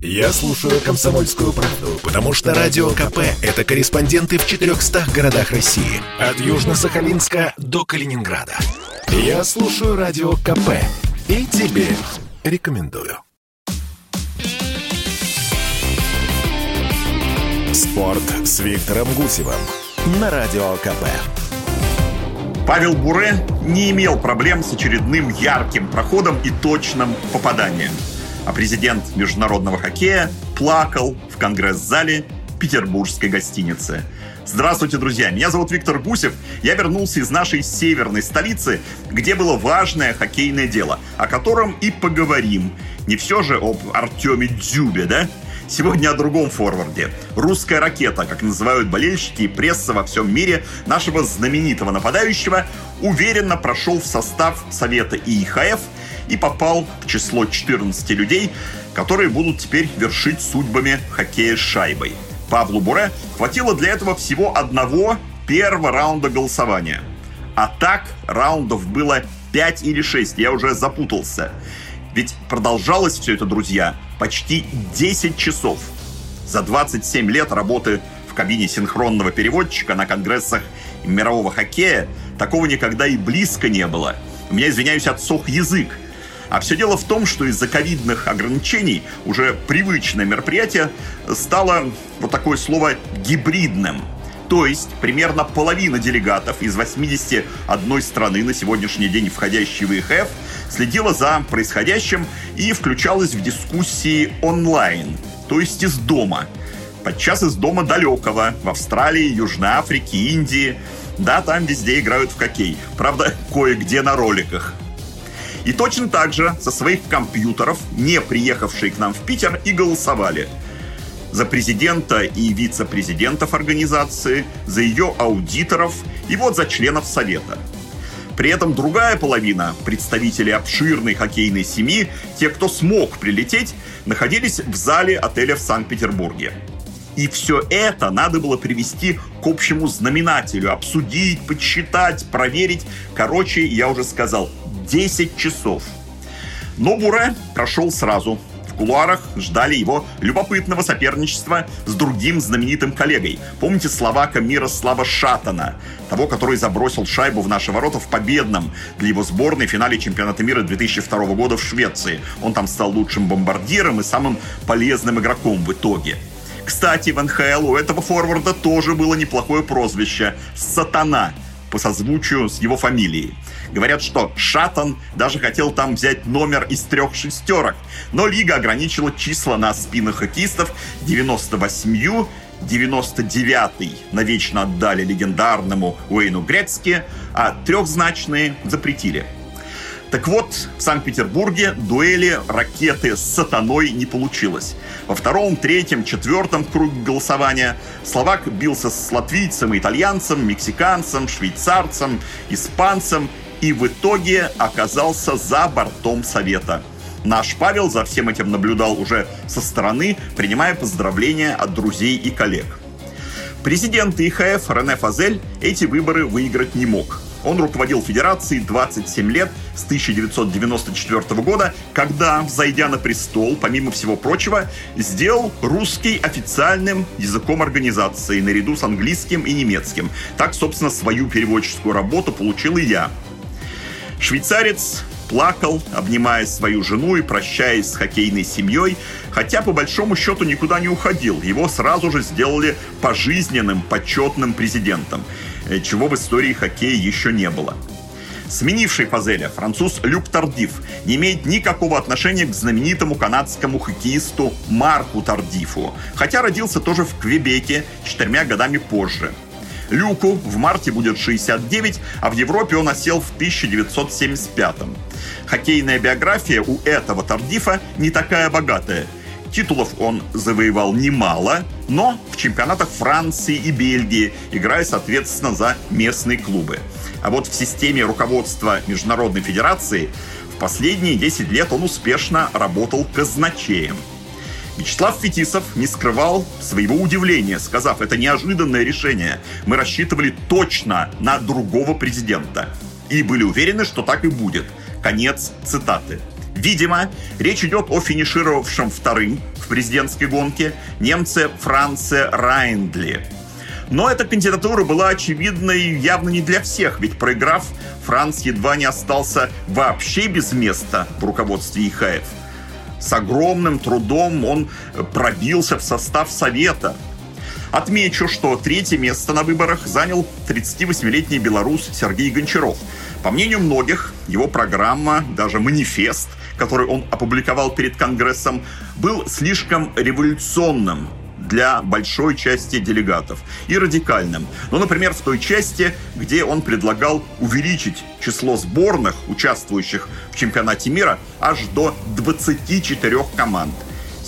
Я слушаю «Комсомольскую правду», потому что «Радио КП» — это корреспонденты в 400 городах России. От Южно-Сахалинска до Калининграда. Я слушаю «Радио КП» и тебе рекомендую. Спорт с Виктором Гусевым на Радио КП. Павел Буре не имел проблем с очередным ярким проходом и точным попаданием – а президент международного хоккея плакал в конгресс-зале петербургской гостиницы. Здравствуйте, друзья! Меня зовут Виктор Гусев. Я вернулся из нашей северной столицы, где было важное хоккейное дело, о котором и поговорим. Не все же об Артеме Дзюбе, да? Сегодня о другом форварде. Русская ракета, как называют болельщики и пресса во всем мире, нашего знаменитого нападающего, уверенно прошел в состав Совета ИИХФ и попал в число 14 людей, которые будут теперь вершить судьбами хоккея с шайбой. Павлу Буре хватило для этого всего одного первого раунда голосования. А так раундов было 5 или 6, я уже запутался. Ведь продолжалось все это, друзья, почти 10 часов. За 27 лет работы в кабине синхронного переводчика на конгрессах мирового хоккея такого никогда и близко не было. У меня, извиняюсь, отсох язык – а все дело в том, что из-за ковидных ограничений уже привычное мероприятие стало вот такое слово гибридным. То есть примерно половина делегатов из 81 страны на сегодняшний день входящей в ИХФ следила за происходящим и включалась в дискуссии онлайн, то есть из дома. Подчас из дома далекого, в Австралии, Южной Африке, Индии. Да, там везде играют в хоккей. Правда, кое-где на роликах. И точно так же со своих компьютеров, не приехавшие к нам в Питер, и голосовали за президента и вице-президентов организации, за ее аудиторов и вот за членов совета. При этом другая половина, представители обширной хоккейной семьи, те, кто смог прилететь, находились в зале отеля в Санкт-Петербурге. И все это надо было привести к общему знаменателю, обсудить, подсчитать, проверить. Короче, я уже сказал, 10 часов. Но Буре прошел сразу. В кулуарах ждали его любопытного соперничества с другим знаменитым коллегой. Помните словака Мирослава Шатана, того, который забросил шайбу в наши ворота в победном для его сборной финале чемпионата мира 2002 года в Швеции. Он там стал лучшим бомбардиром и самым полезным игроком в итоге. Кстати, в НХЛ у этого форварда тоже было неплохое прозвище «Сатана», по созвучию с его фамилией. Говорят, что Шаттон даже хотел там взять номер из трех шестерок, но лига ограничила числа на спинах хоккеистов 98 99-й навечно отдали легендарному Уэйну Грецки, а трехзначные запретили. Так вот, в Санкт-Петербурге дуэли ракеты с сатаной не получилось. Во втором, третьем, четвертом круге голосования словак бился с латвийцем, итальянцем, мексиканцем, швейцарцем, испанцем и в итоге оказался за бортом Совета. Наш Павел за всем этим наблюдал уже со стороны, принимая поздравления от друзей и коллег. Президент ИХФ Рене Фазель эти выборы выиграть не мог – он руководил федерацией 27 лет с 1994 года, когда, взойдя на престол, помимо всего прочего, сделал русский официальным языком организации наряду с английским и немецким. Так, собственно, свою переводческую работу получил и я. Швейцарец плакал, обнимая свою жену и прощаясь с хоккейной семьей, хотя по большому счету никуда не уходил. Его сразу же сделали пожизненным почетным президентом, чего в истории хоккея еще не было. Сменивший Фазеля, француз Люк Тардиф, не имеет никакого отношения к знаменитому канадскому хоккеисту Марку Тардифу, хотя родился тоже в Квебеке четырьмя годами позже – Люку в марте будет 69, а в Европе он осел в 1975. Хоккейная биография у этого Тардифа не такая богатая. Титулов он завоевал немало, но в чемпионатах Франции и Бельгии, играя, соответственно, за местные клубы. А вот в системе руководства Международной Федерации в последние 10 лет он успешно работал казначеем – Вячеслав Фетисов не скрывал своего удивления, сказав, это неожиданное решение. Мы рассчитывали точно на другого президента. И были уверены, что так и будет. Конец цитаты. Видимо, речь идет о финишировавшем вторым в президентской гонке немце Франце Райндли. Но эта кандидатура была очевидной явно не для всех, ведь проиграв, Франц едва не остался вообще без места в руководстве ИХФ. С огромным трудом он пробился в состав Совета. Отмечу, что третье место на выборах занял 38-летний белорус Сергей Гончаров. По мнению многих, его программа, даже манифест, который он опубликовал перед Конгрессом, был слишком революционным для большой части делегатов и радикальным. Ну, например, в той части, где он предлагал увеличить число сборных, участвующих в чемпионате мира, аж до 24 команд.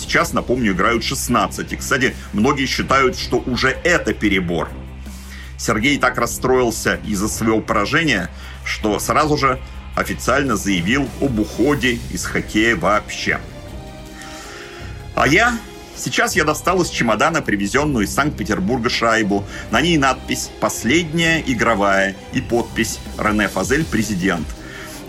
Сейчас, напомню, играют 16. И, кстати, многие считают, что уже это перебор. Сергей так расстроился из-за своего поражения, что сразу же официально заявил об уходе из хоккея вообще. А я Сейчас я достал из чемодана привезенную из Санкт-Петербурга шайбу. На ней надпись «Последняя игровая» и подпись «Рене Фазель, президент».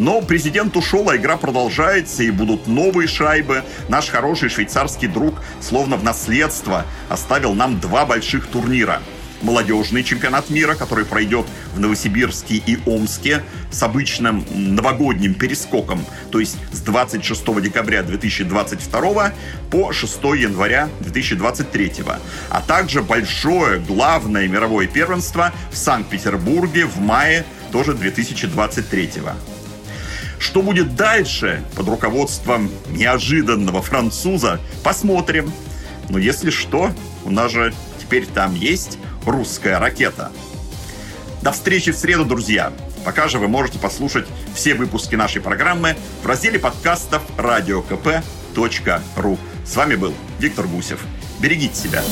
Но президент ушел, а игра продолжается, и будут новые шайбы. Наш хороший швейцарский друг, словно в наследство, оставил нам два больших турнира – молодежный чемпионат мира, который пройдет в Новосибирске и Омске с обычным новогодним перескоком, то есть с 26 декабря 2022 по 6 января 2023, а также большое главное мировое первенство в Санкт-Петербурге в мае тоже 2023. Что будет дальше под руководством неожиданного француза, посмотрим. Но если что, у нас же теперь там есть русская ракета. До встречи в среду, друзья! Пока же вы можете послушать все выпуски нашей программы в разделе подкастов радиокп.ру. С вами был Виктор Гусев. Берегите себя.